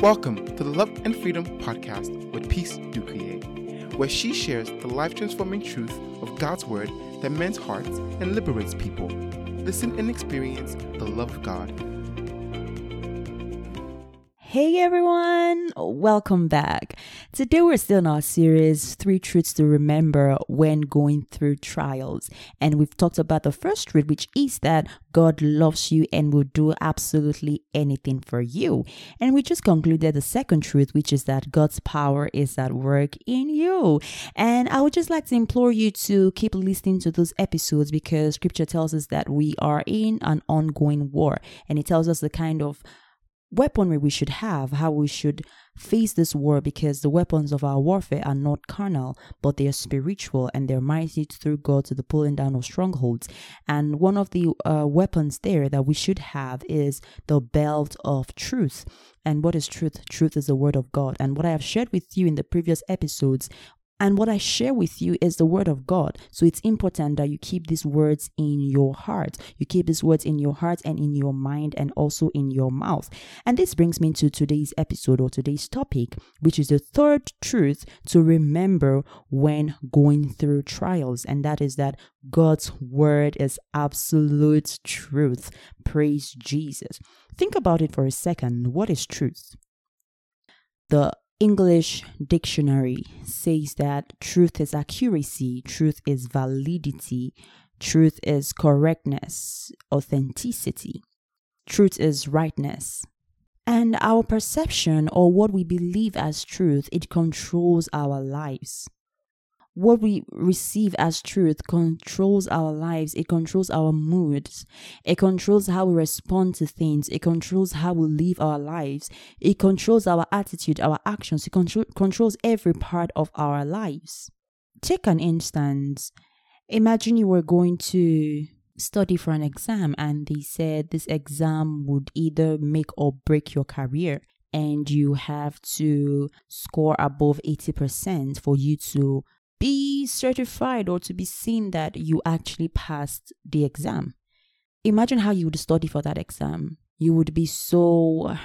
Welcome to the Love and Freedom podcast with Peace Dukuye, where she shares the life transforming truth of God's Word that mends hearts and liberates people. Listen and experience the love of God Hey everyone, welcome back. Today we're still in our series, Three Truths to Remember When Going Through Trials. And we've talked about the first truth, which is that God loves you and will do absolutely anything for you. And we just concluded the second truth, which is that God's power is at work in you. And I would just like to implore you to keep listening to those episodes because scripture tells us that we are in an ongoing war and it tells us the kind of weaponry we should have, how we should face this war, because the weapons of our warfare are not carnal, but they are spiritual and they're mighty through God to the pulling down of strongholds. And one of the uh, weapons there that we should have is the belt of truth. And what is truth? Truth is the word of God. And what I have shared with you in the previous episodes and what I share with you is the word of God. So it's important that you keep these words in your heart. You keep these words in your heart and in your mind and also in your mouth. And this brings me to today's episode or today's topic, which is the third truth to remember when going through trials. And that is that God's word is absolute truth. Praise Jesus. Think about it for a second. What is truth? The English dictionary says that truth is accuracy, truth is validity, truth is correctness, authenticity, truth is rightness. And our perception or what we believe as truth, it controls our lives what we receive as truth controls our lives, it controls our moods, it controls how we respond to things, it controls how we live our lives, it controls our attitude, our actions, it control, controls every part of our lives. Take an instance. Imagine you were going to study for an exam and they said this exam would either make or break your career and you have to score above 80% for you to be certified or to be seen that you actually passed the exam. Imagine how you would study for that exam. You would be so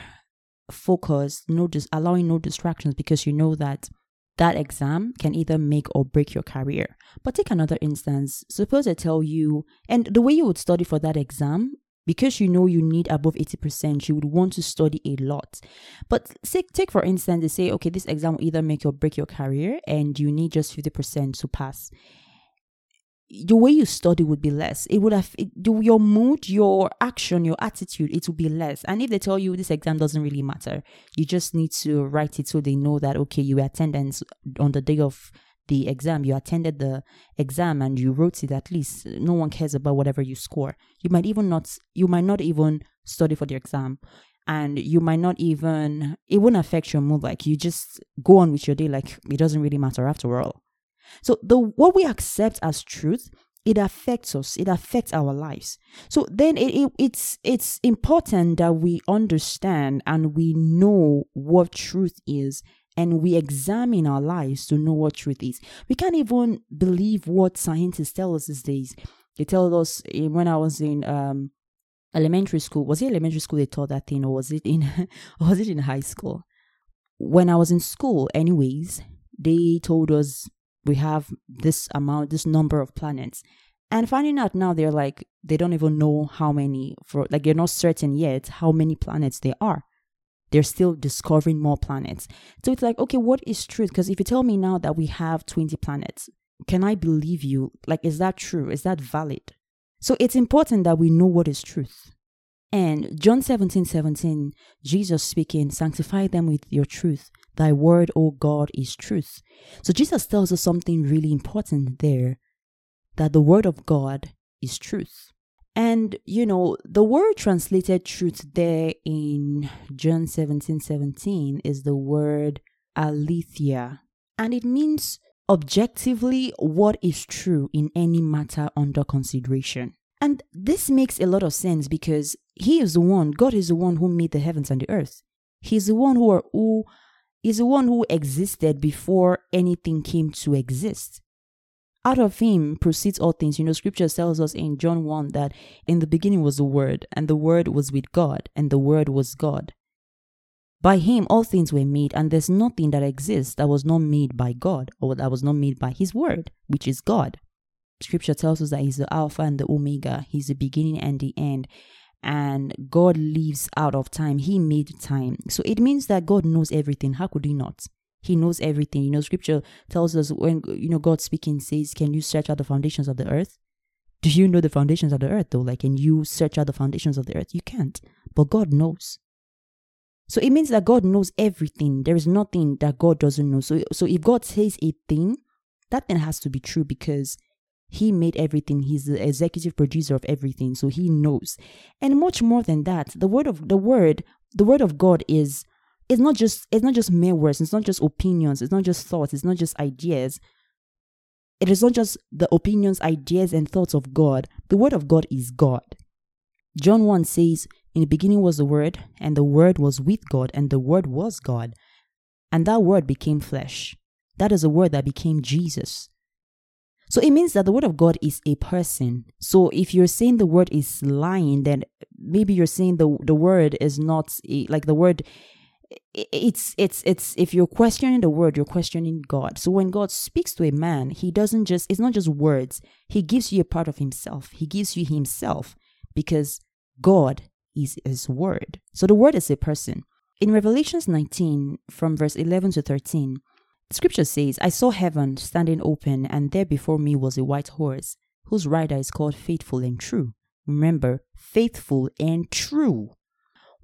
focused, no dis- allowing no distractions because you know that that exam can either make or break your career. But take another instance. Suppose I tell you, and the way you would study for that exam because you know you need above 80%, you would want to study a lot. But say, take for instance, they say, okay, this exam will either make or break your career and you need just 50% to pass. The way you study would be less. It would have it, your mood, your action, your attitude, it will be less. And if they tell you this exam doesn't really matter, you just need to write it so they know that, okay, you attendance on the day of the exam, you attended the exam and you wrote it at least. No one cares about whatever you score. You might even not you might not even study for the exam. And you might not even it won't affect your mood. Like you just go on with your day like it doesn't really matter after all. So the what we accept as truth it affects us it affects our lives so then it, it, it's it's important that we understand and we know what truth is and we examine our lives to know what truth is. We can't even believe what scientists tell us these days. They tell us eh, when I was in um, elementary school, was it elementary school they taught that thing, or was it in was it in high school? When I was in school, anyways, they told us we have this amount, this number of planets. And finding out now, they're like, they don't even know how many, for like, they're not certain yet how many planets there are they're still discovering more planets. So it's like, okay, what is truth? Because if you tell me now that we have 20 planets, can I believe you? Like, is that true? Is that valid? So it's important that we know what is truth. And John 17 17, Jesus speaking, sanctify them with your truth. Thy word, O God, is truth. So Jesus tells us something really important there that the word of God is truth. And, you know, the word translated truth there in John 17 17 is the word aletheia. And it means objectively what is true in any matter under consideration. And this makes a lot of sense because He is the one, God is the one who made the heavens and the earth. He's the one who, are, who is the one who existed before anything came to exist out of him proceeds all things. You know, scripture tells us in John 1 that in the beginning was the Word, and the Word was with God, and the Word was God. By him all things were made, and there's nothing that exists that was not made by God or that was not made by his word, which is God. Scripture tells us that he's the Alpha and the Omega, he's the beginning and the end. And God lives out of time. He made time. So it means that God knows everything. How could he not? He knows everything. You know, scripture tells us when you know God speaking says, Can you search out the foundations of the earth? Do you know the foundations of the earth though? Like can you search out the foundations of the earth? You can't. But God knows. So it means that God knows everything. There is nothing that God doesn't know. So, so if God says a thing, that thing has to be true because he made everything. He's the executive producer of everything. So he knows. And much more than that, the word of the word, the word of God is it's not just it's not just mere words, it's not just opinions, it's not just thoughts, it's not just ideas. It is not just the opinions, ideas, and thoughts of God. The word of God is God. John 1 says, in the beginning was the Word, and the Word was with God, and the Word was God. And that Word became flesh. That is a word that became Jesus. So it means that the Word of God is a person. So if you're saying the Word is lying, then maybe you're saying the the Word is not a, like the Word. It's it's it's if you're questioning the word, you're questioning God. So when God speaks to a man, He doesn't just it's not just words. He gives you a part of Himself. He gives you Himself because God is his word. So the word is a person. In Revelations 19, from verse 11 to 13, scripture says, I saw heaven standing open, and there before me was a white horse, whose rider is called Faithful and True. Remember, faithful and true.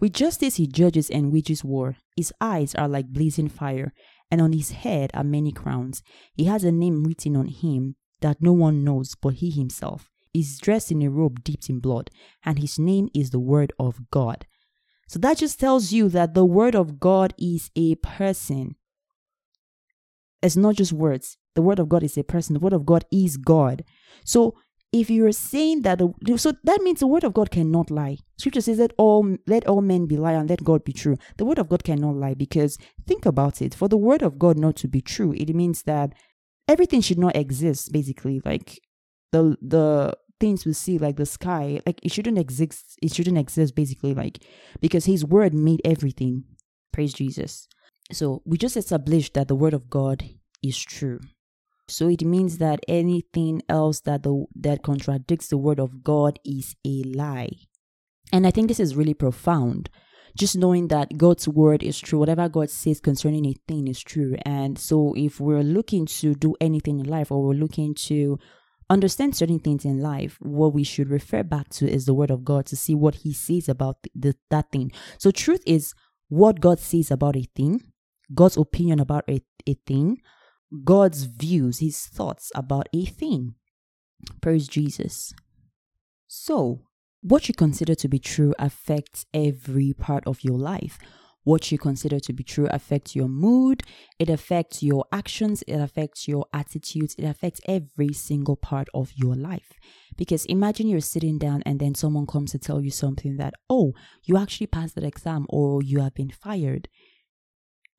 With justice he judges and wages war. His eyes are like blazing fire, and on his head are many crowns. He has a name written on him that no one knows but he himself is dressed in a robe dipped in blood, and his name is the Word of God. So that just tells you that the Word of God is a person. It's not just words. The Word of God is a person. The Word of God is God. So if you're saying that, so that means the Word of God cannot lie. Scripture says that all let all men be lie and let God be true. The Word of God cannot lie because think about it. For the Word of God not to be true, it means that everything should not exist. Basically, like the the things we see like the sky like it shouldn't exist it shouldn't exist basically like because his word made everything praise jesus so we just established that the word of god is true so it means that anything else that the that contradicts the word of god is a lie and i think this is really profound just knowing that God's word is true, whatever God says concerning a thing is true. And so, if we're looking to do anything in life or we're looking to understand certain things in life, what we should refer back to is the word of God to see what he says about the, that thing. So truth is what God says about a thing, God's opinion about a, a thing, God's views, his thoughts about a thing. Praise Jesus. So, what you consider to be true affects every part of your life what you consider to be true affects your mood, it affects your actions, it affects your attitudes, it affects every single part of your life. Because imagine you're sitting down and then someone comes to tell you something that, oh, you actually passed that exam or you have been fired.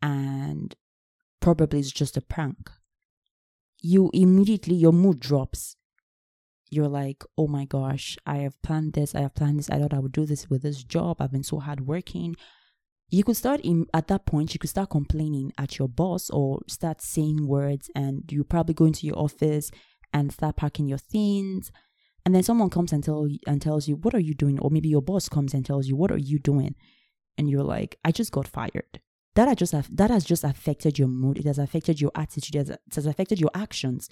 And probably it's just a prank. You immediately, your mood drops. You're like, oh my gosh, I have planned this, I have planned this, I thought I would do this with this job, I've been so hardworking. You could start in at that point you could start complaining at your boss or start saying words and you probably go into your office and start packing your things. And then someone comes and tell and tells you what are you doing? Or maybe your boss comes and tells you what are you doing? And you're like i just got fired that has just that has just affected your mood it has affected your attitude it has affected your actions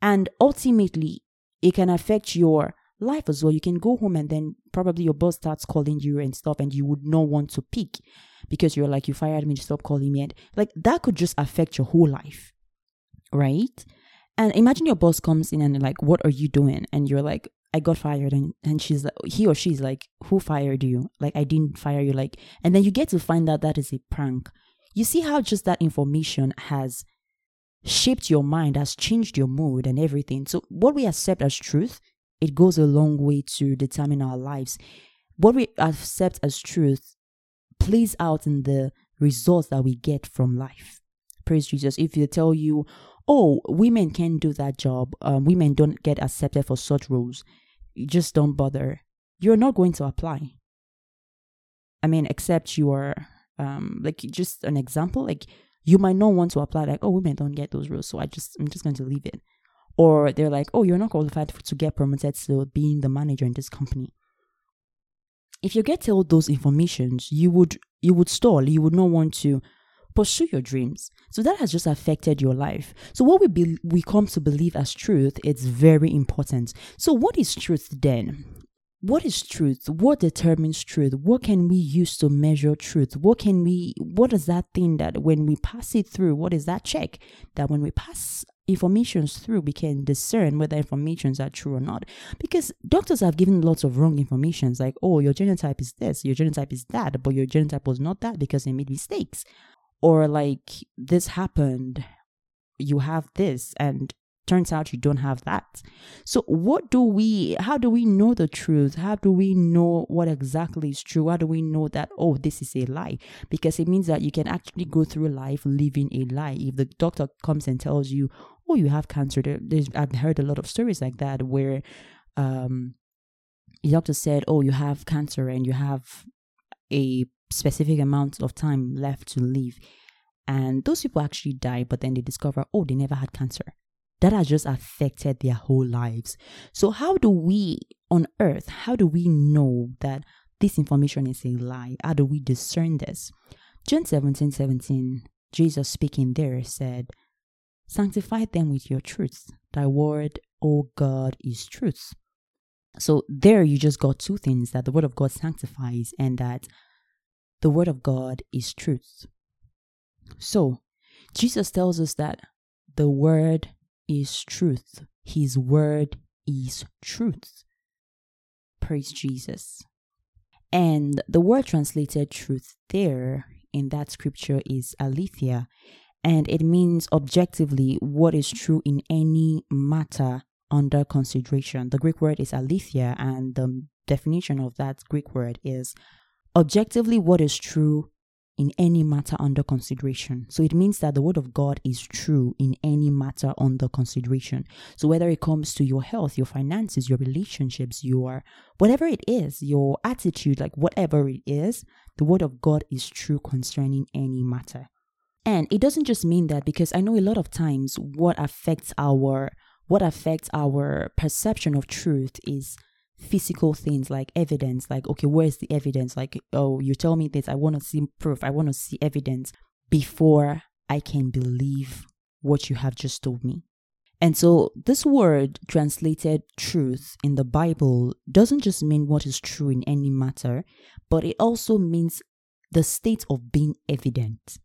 and ultimately it can affect your life as well. You can go home and then probably your boss starts calling you and stuff, and you would not want to pick because you're like, you fired me, stop calling me. And like that could just affect your whole life, right? And imagine your boss comes in and like, what are you doing? And you're like, I got fired. And, and she's like, he or she's like, who fired you? Like, I didn't fire you. Like, and then you get to find out that is a prank. You see how just that information has shaped your mind, has changed your mood and everything. So, what we accept as truth it goes a long way to determine our lives. What we accept as truth plays out in the results that we get from life. Praise Jesus. If they tell you, oh, women can't do that job, um, women don't get accepted for such roles, you just don't bother. You're not going to apply. I mean, except you are um like just an example like you might not want to apply like oh women don't get those roles so i just i'm just going to leave it. Or they're like oh you're not qualified to get promoted to being the manager in this company. If you get told those informations you would you would stall. You would not want to pursue your dreams. So that has just affected your life. So what we be, we come to believe as truth it's very important. So what is truth then? What is truth? What determines truth? What can we use to measure truth? What can we what is that thing that when we pass it through what is that check? That when we pass informations through we can discern whether informations are true or not. Because doctors have given lots of wrong informations like oh your genotype is this your genotype is that but your genotype was not that because they made mistakes or like this happened you have this and turns out you don't have that. So, what do we, how do we know the truth? How do we know what exactly is true? How do we know that, oh, this is a lie? Because it means that you can actually go through life living a lie. If the doctor comes and tells you, oh, you have cancer, there's, I've heard a lot of stories like that where, um, the doctor said, oh, you have cancer and you have a specific amount of time left to live. And those people actually die, but then they discover, oh, they never had cancer that has just affected their whole lives. So, how do we on earth, how do we know that this information is a lie? How do we discern this? John 17 17, Jesus speaking there said, Sanctify them with your truth. Thy word, O God, is truth. So, there you just got two things that the word of God sanctifies and that the word of God is truth. So, Jesus tells us that the word is truth. His word is truth. Praise Jesus. And the word translated truth there in that scripture is aletheia, and it means objectively what is true in any matter under consideration. The Greek word is aletheia, and the definition of that Greek word is objectively what is true in any matter under consideration. So it means that the word of God is true in any matter under consideration. So whether it comes to your health, your finances, your relationships, your whatever it is, your attitude, like whatever it is, the word of God is true concerning any matter. And it doesn't just mean that because I know a lot of times what affects our what affects our perception of truth is physical things like evidence like okay where's the evidence? Like oh you tell me this i want to see proof i want to see evidence before i can believe what you have just told me. And so this word translated truth in the bible doesn't just mean what is true in any matter but it also means the state of being evident.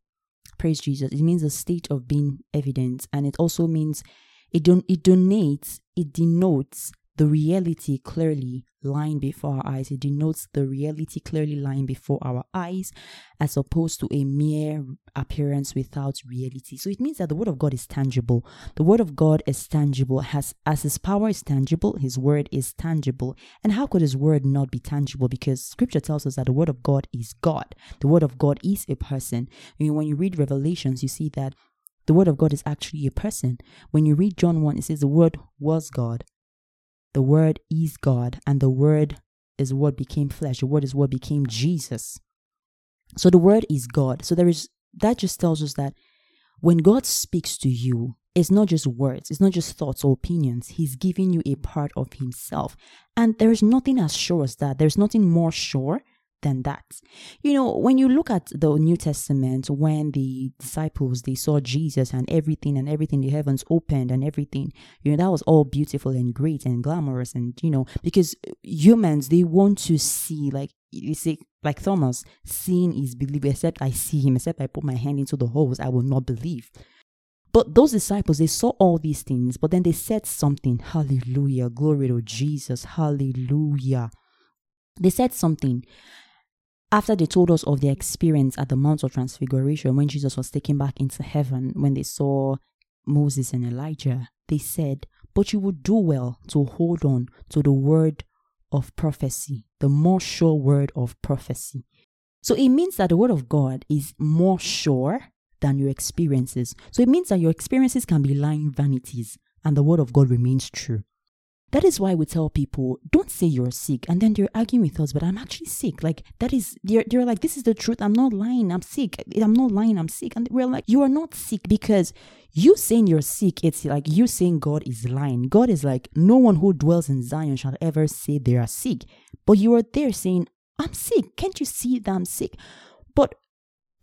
Praise jesus. It means the state of being evident and it also means it don't it donates it denotes the reality clearly lying before our eyes. It denotes the reality clearly lying before our eyes as opposed to a mere appearance without reality. So it means that the word of God is tangible. The word of God is tangible. Has as his power is tangible, his word is tangible. And how could his word not be tangible? Because scripture tells us that the word of God is God. The word of God is a person. I mean, when you read Revelations, you see that the word of God is actually a person. When you read John 1, it says the word was God the Word is God, and the Word is what became flesh. The Word is what became Jesus. So the Word is God. So there is that just tells us that when God speaks to you, it's not just words, it's not just thoughts or opinions. He's giving you a part of Himself. And there is nothing as sure as that. There's nothing more sure than that. You know, when you look at the New Testament, when the disciples they saw Jesus and everything and everything, the heavens opened and everything, you know, that was all beautiful and great and glamorous and you know, because humans they want to see like you see like Thomas, seeing is believing, except I see him, except I put my hand into the holes, I will not believe. But those disciples, they saw all these things, but then they said something. Hallelujah. Glory to Jesus. Hallelujah. They said something after they told us of their experience at the Mount of Transfiguration when Jesus was taken back into heaven, when they saw Moses and Elijah, they said, But you would do well to hold on to the word of prophecy, the more sure word of prophecy. So it means that the word of God is more sure than your experiences. So it means that your experiences can be lying vanities and the word of God remains true. That is why we tell people, don't say you're sick. And then they're arguing with us, but I'm actually sick. Like, that is, they're, they're like, this is the truth. I'm not lying. I'm sick. I'm not lying. I'm sick. And we're like, you are not sick because you saying you're sick, it's like you saying God is lying. God is like, no one who dwells in Zion shall ever say they are sick. But you are there saying, I'm sick. Can't you see that I'm sick? But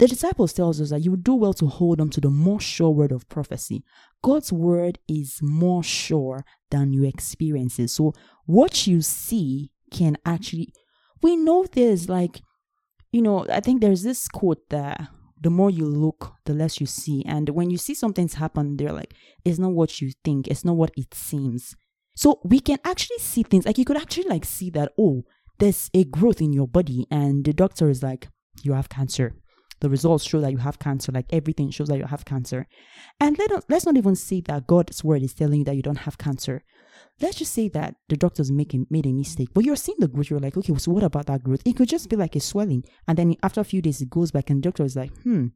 the disciples tells us that you do well to hold on to the more sure word of prophecy. God's word is more sure than your experiences. So what you see can actually we know there's like you know, I think there's this quote that the more you look, the less you see. And when you see something's happen, they're like, it's not what you think, it's not what it seems. So we can actually see things like you could actually like see that, oh, there's a growth in your body, and the doctor is like, you have cancer the results show that you have cancer, like everything shows that you have cancer. And let us, let's not even say that God's word is telling you that you don't have cancer. Let's just say that the doctors make a, made a mistake, but you're seeing the growth. You're like, okay, so what about that growth? It could just be like a swelling, and then after a few days, it goes back, and the doctor is like, hmm,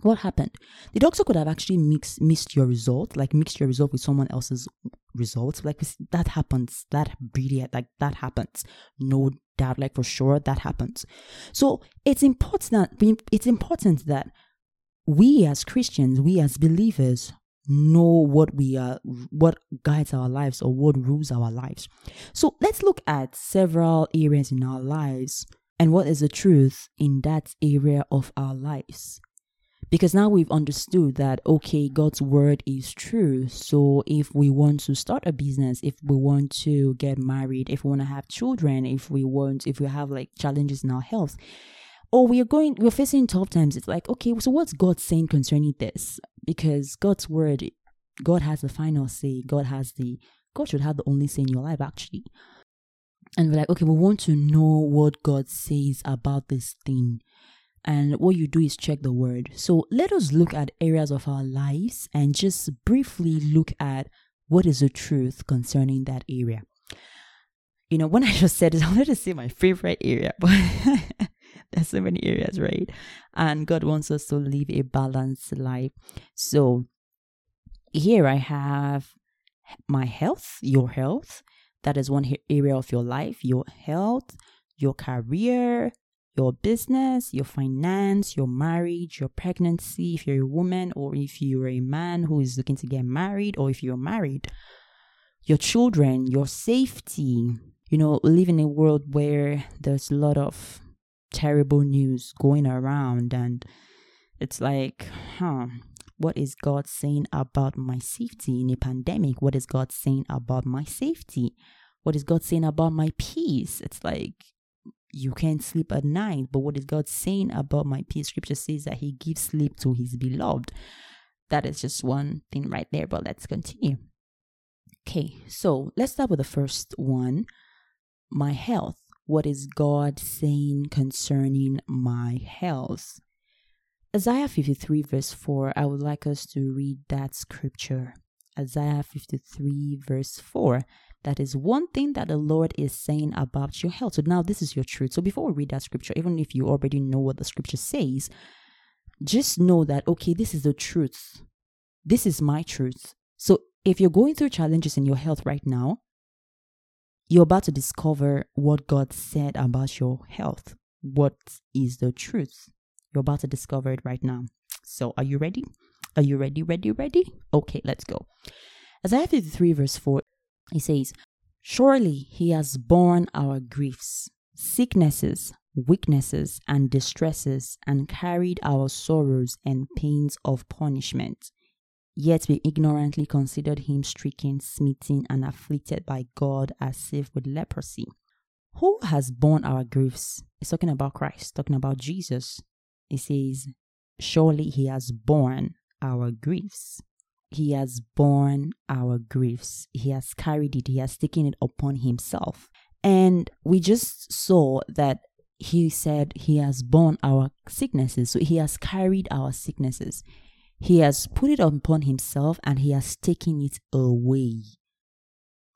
what happened? The doctor could have actually mixed missed your result, like mixed your result with someone else's results. Like that happens. That really like that happens. No doubt, like for sure that happens. So it's important that it's important that we as Christians, we as believers, know what we are, what guides our lives or what rules our lives. So let's look at several areas in our lives and what is the truth in that area of our lives because now we've understood that okay god's word is true. So if we want to start a business if we want to get married if we want to have children if we want if we have like challenges in our health or we are going we're facing tough times it's like okay so what's god saying concerning this? Because god's word god has the final say. God has the god should have the only say in your life actually. And we're like okay we want to know what god says about this thing and what you do is check the word. So let us look at areas of our lives and just briefly look at what is the truth concerning that area. You know, when I just said this, I wanted to say my favorite area, but there's so many areas, right? And God wants us to live a balanced life. So here I have my health, your health. That is one area of your life, your health, your career, your business, your finance, your marriage, your pregnancy, if you're a woman or if you're a man who is looking to get married or if you're married, your children, your safety. You know, live in a world where there's a lot of terrible news going around and it's like, huh, what is God saying about my safety in a pandemic? What is God saying about my safety? What is God saying about my peace? It's like you can't sleep at night. But what is God saying about my peace? Scripture says that He gives sleep to His beloved. That is just one thing right there, but let's continue. Okay, so let's start with the first one my health. What is God saying concerning my health? Isaiah 53, verse 4, I would like us to read that scripture. Isaiah 53, verse 4. That is one thing that the Lord is saying about your health. So now this is your truth. So before we read that scripture, even if you already know what the scripture says, just know that, okay, this is the truth. This is my truth. So if you're going through challenges in your health right now, you're about to discover what God said about your health. What is the truth? You're about to discover it right now. So are you ready? Are you ready, ready, ready? Okay, let's go. Isaiah 53, verse 4 he says, Surely he has borne our griefs, sicknesses, weaknesses, and distresses, and carried our sorrows and pains of punishment. Yet we ignorantly considered him stricken, smitten, and afflicted by God as if with leprosy. Who has borne our griefs? It's talking about Christ, talking about Jesus. It says, Surely he has borne our griefs. He has borne our griefs. He has carried it. He has taken it upon himself. And we just saw that he said he has borne our sicknesses. So he has carried our sicknesses. He has put it upon himself and he has taken it away.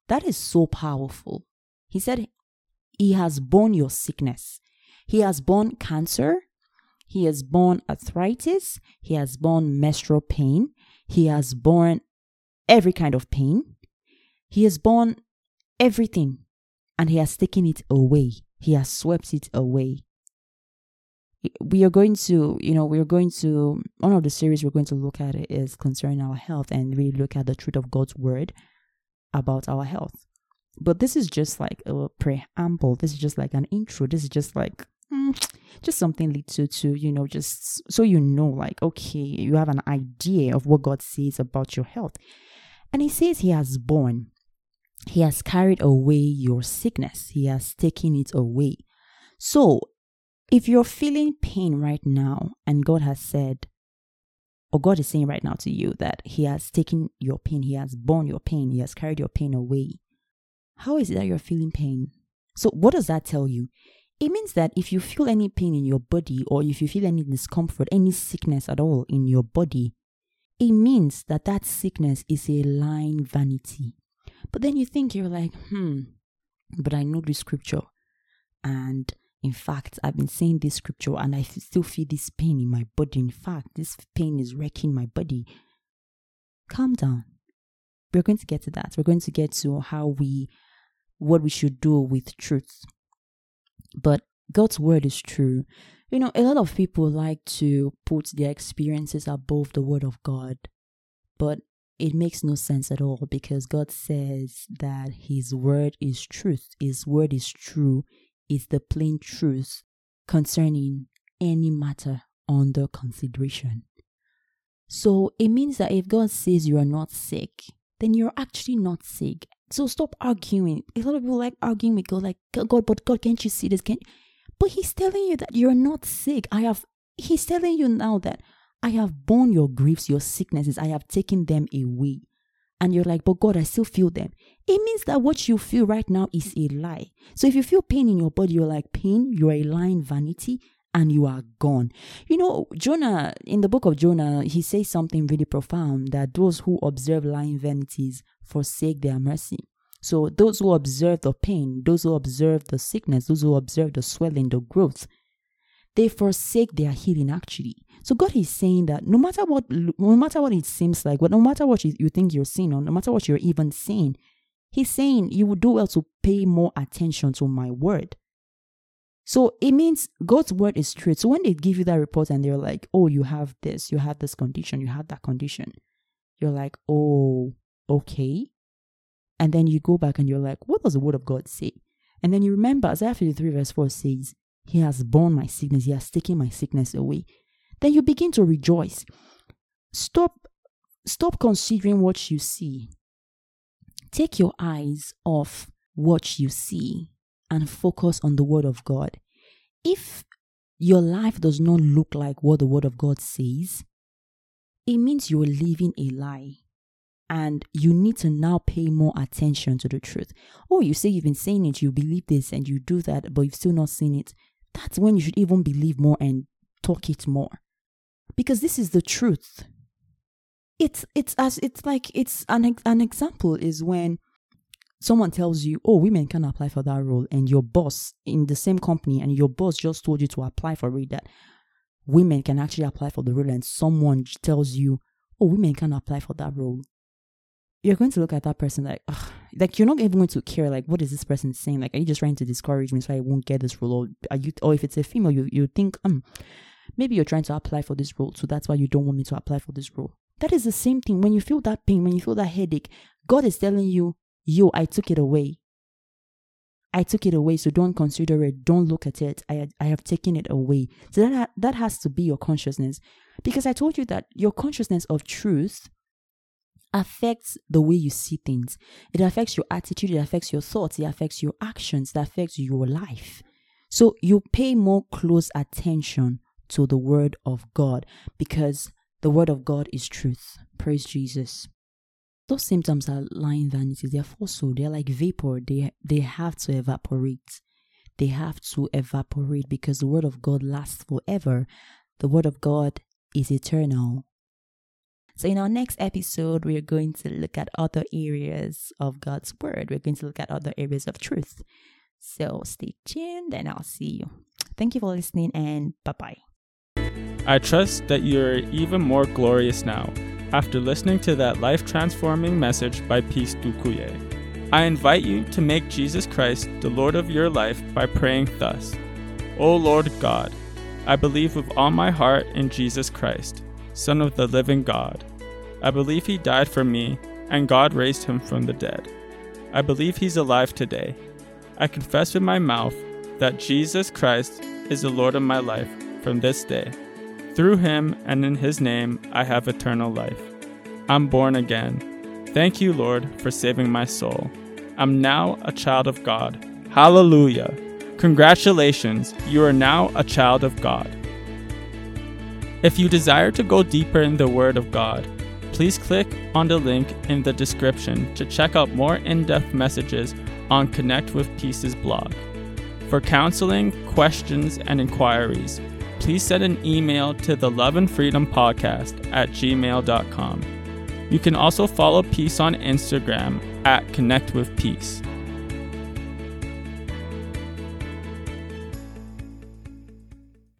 That is so powerful. He said he has borne your sickness. He has borne cancer. He has borne arthritis. He has borne menstrual pain. He has borne every kind of pain. He has borne everything and he has taken it away. He has swept it away. We are going to, you know, we're going to, one of the series we're going to look at is concerning our health and really look at the truth of God's word about our health. But this is just like a preamble. This is just like an intro. This is just like mm, just something little to, you know, just so you know, like, okay, you have an idea of what God says about your health. And He says He has borne he has carried away your sickness, He has taken it away. So, if you're feeling pain right now, and God has said, or God is saying right now to you that He has taken your pain, He has borne your pain, He has carried your pain away, how is it that you're feeling pain? So, what does that tell you? It means that if you feel any pain in your body, or if you feel any discomfort, any sickness at all in your body, it means that that sickness is a lying vanity. But then you think you're like, hmm, but I know this scripture. And in fact, I've been saying this scripture and I still feel this pain in my body. In fact, this pain is wrecking my body. Calm down. We're going to get to that. We're going to get to how we, what we should do with truth. But God's word is true. You know, a lot of people like to put their experiences above the word of God. But it makes no sense at all because God says that His word is truth. His word is true, is the plain truth concerning any matter under consideration. So it means that if God says you are not sick, then you're actually not sick. So stop arguing. A lot of people like arguing with God, like, God, but God, can't you see this? Can But He's telling you that you're not sick. I have, He's telling you now that I have borne your griefs, your sicknesses, I have taken them away. And you're like, but God, I still feel them. It means that what you feel right now is a lie. So if you feel pain in your body, you're like, pain, you're a lying vanity, and you are gone. You know, Jonah, in the book of Jonah, he says something really profound that those who observe lying vanities forsake their mercy. So those who observe the pain, those who observe the sickness, those who observe the swelling, the growth, they forsake their healing actually. So God is saying that no matter what, no matter what it seems like, no matter what you, you think you're seeing, or no matter what you're even seeing, He's saying you would do well to pay more attention to my word. So it means God's word is true. So when they give you that report and they're like, oh, you have this, you have this condition, you have that condition, you're like, oh, okay. And then you go back and you're like, what does the word of God say? And then you remember Isaiah 53 verse 4 says, He has borne my sickness, He has taken my sickness away then you begin to rejoice. Stop stop considering what you see. Take your eyes off what you see and focus on the word of God. If your life does not look like what the word of God says, it means you're living a lie. And you need to now pay more attention to the truth. Oh, you say you've been saying it, you believe this, and you do that, but you've still not seen it. That's when you should even believe more and talk it more because this is the truth it's it's as it's like it's an an example is when someone tells you oh women can apply for that role and your boss in the same company and your boss just told you to apply for it that women can actually apply for the role and someone tells you oh women can apply for that role you're going to look at that person like Ugh. like you're not even going to care like what is this person saying like are you just trying to discourage me so i won't get this role or are you or if it's a female you you think um Maybe you're trying to apply for this role, so that's why you don't want me to apply for this role. That is the same thing. When you feel that pain, when you feel that headache, God is telling you, Yo, I took it away. I took it away, so don't consider it. Don't look at it. I, I have taken it away. So that, that has to be your consciousness. Because I told you that your consciousness of truth affects the way you see things. It affects your attitude, it affects your thoughts, it affects your actions, it affects your life. So you pay more close attention to the word of God because the word of God is truth. Praise Jesus. Those symptoms are lying vanities. They're falsehood. They're like vapor. They they have to evaporate. They have to evaporate because the word of God lasts forever. The word of God is eternal. So, in our next episode, we are going to look at other areas of God's word. We're going to look at other areas of truth. So, stay tuned and I'll see you. Thank you for listening and bye bye. I trust that you're even more glorious now after listening to that life transforming message by Peace Dukuye. I invite you to make Jesus Christ the Lord of your life by praying thus O Lord God, I believe with all my heart in Jesus Christ, Son of the living God. I believe he died for me, and God raised him from the dead. I believe he's alive today. I confess with my mouth that Jesus Christ is the Lord of my life from this day. Through him and in his name, I have eternal life. I'm born again. Thank you, Lord, for saving my soul. I'm now a child of God. Hallelujah. Congratulations, you are now a child of God. If you desire to go deeper in the Word of God, please click on the link in the description to check out more in depth messages on Connect with Peace's blog. For counseling, questions, and inquiries, please send an email to the Love and Freedom Podcast at gmail.com. You can also follow Peace on Instagram at Connect with Peace.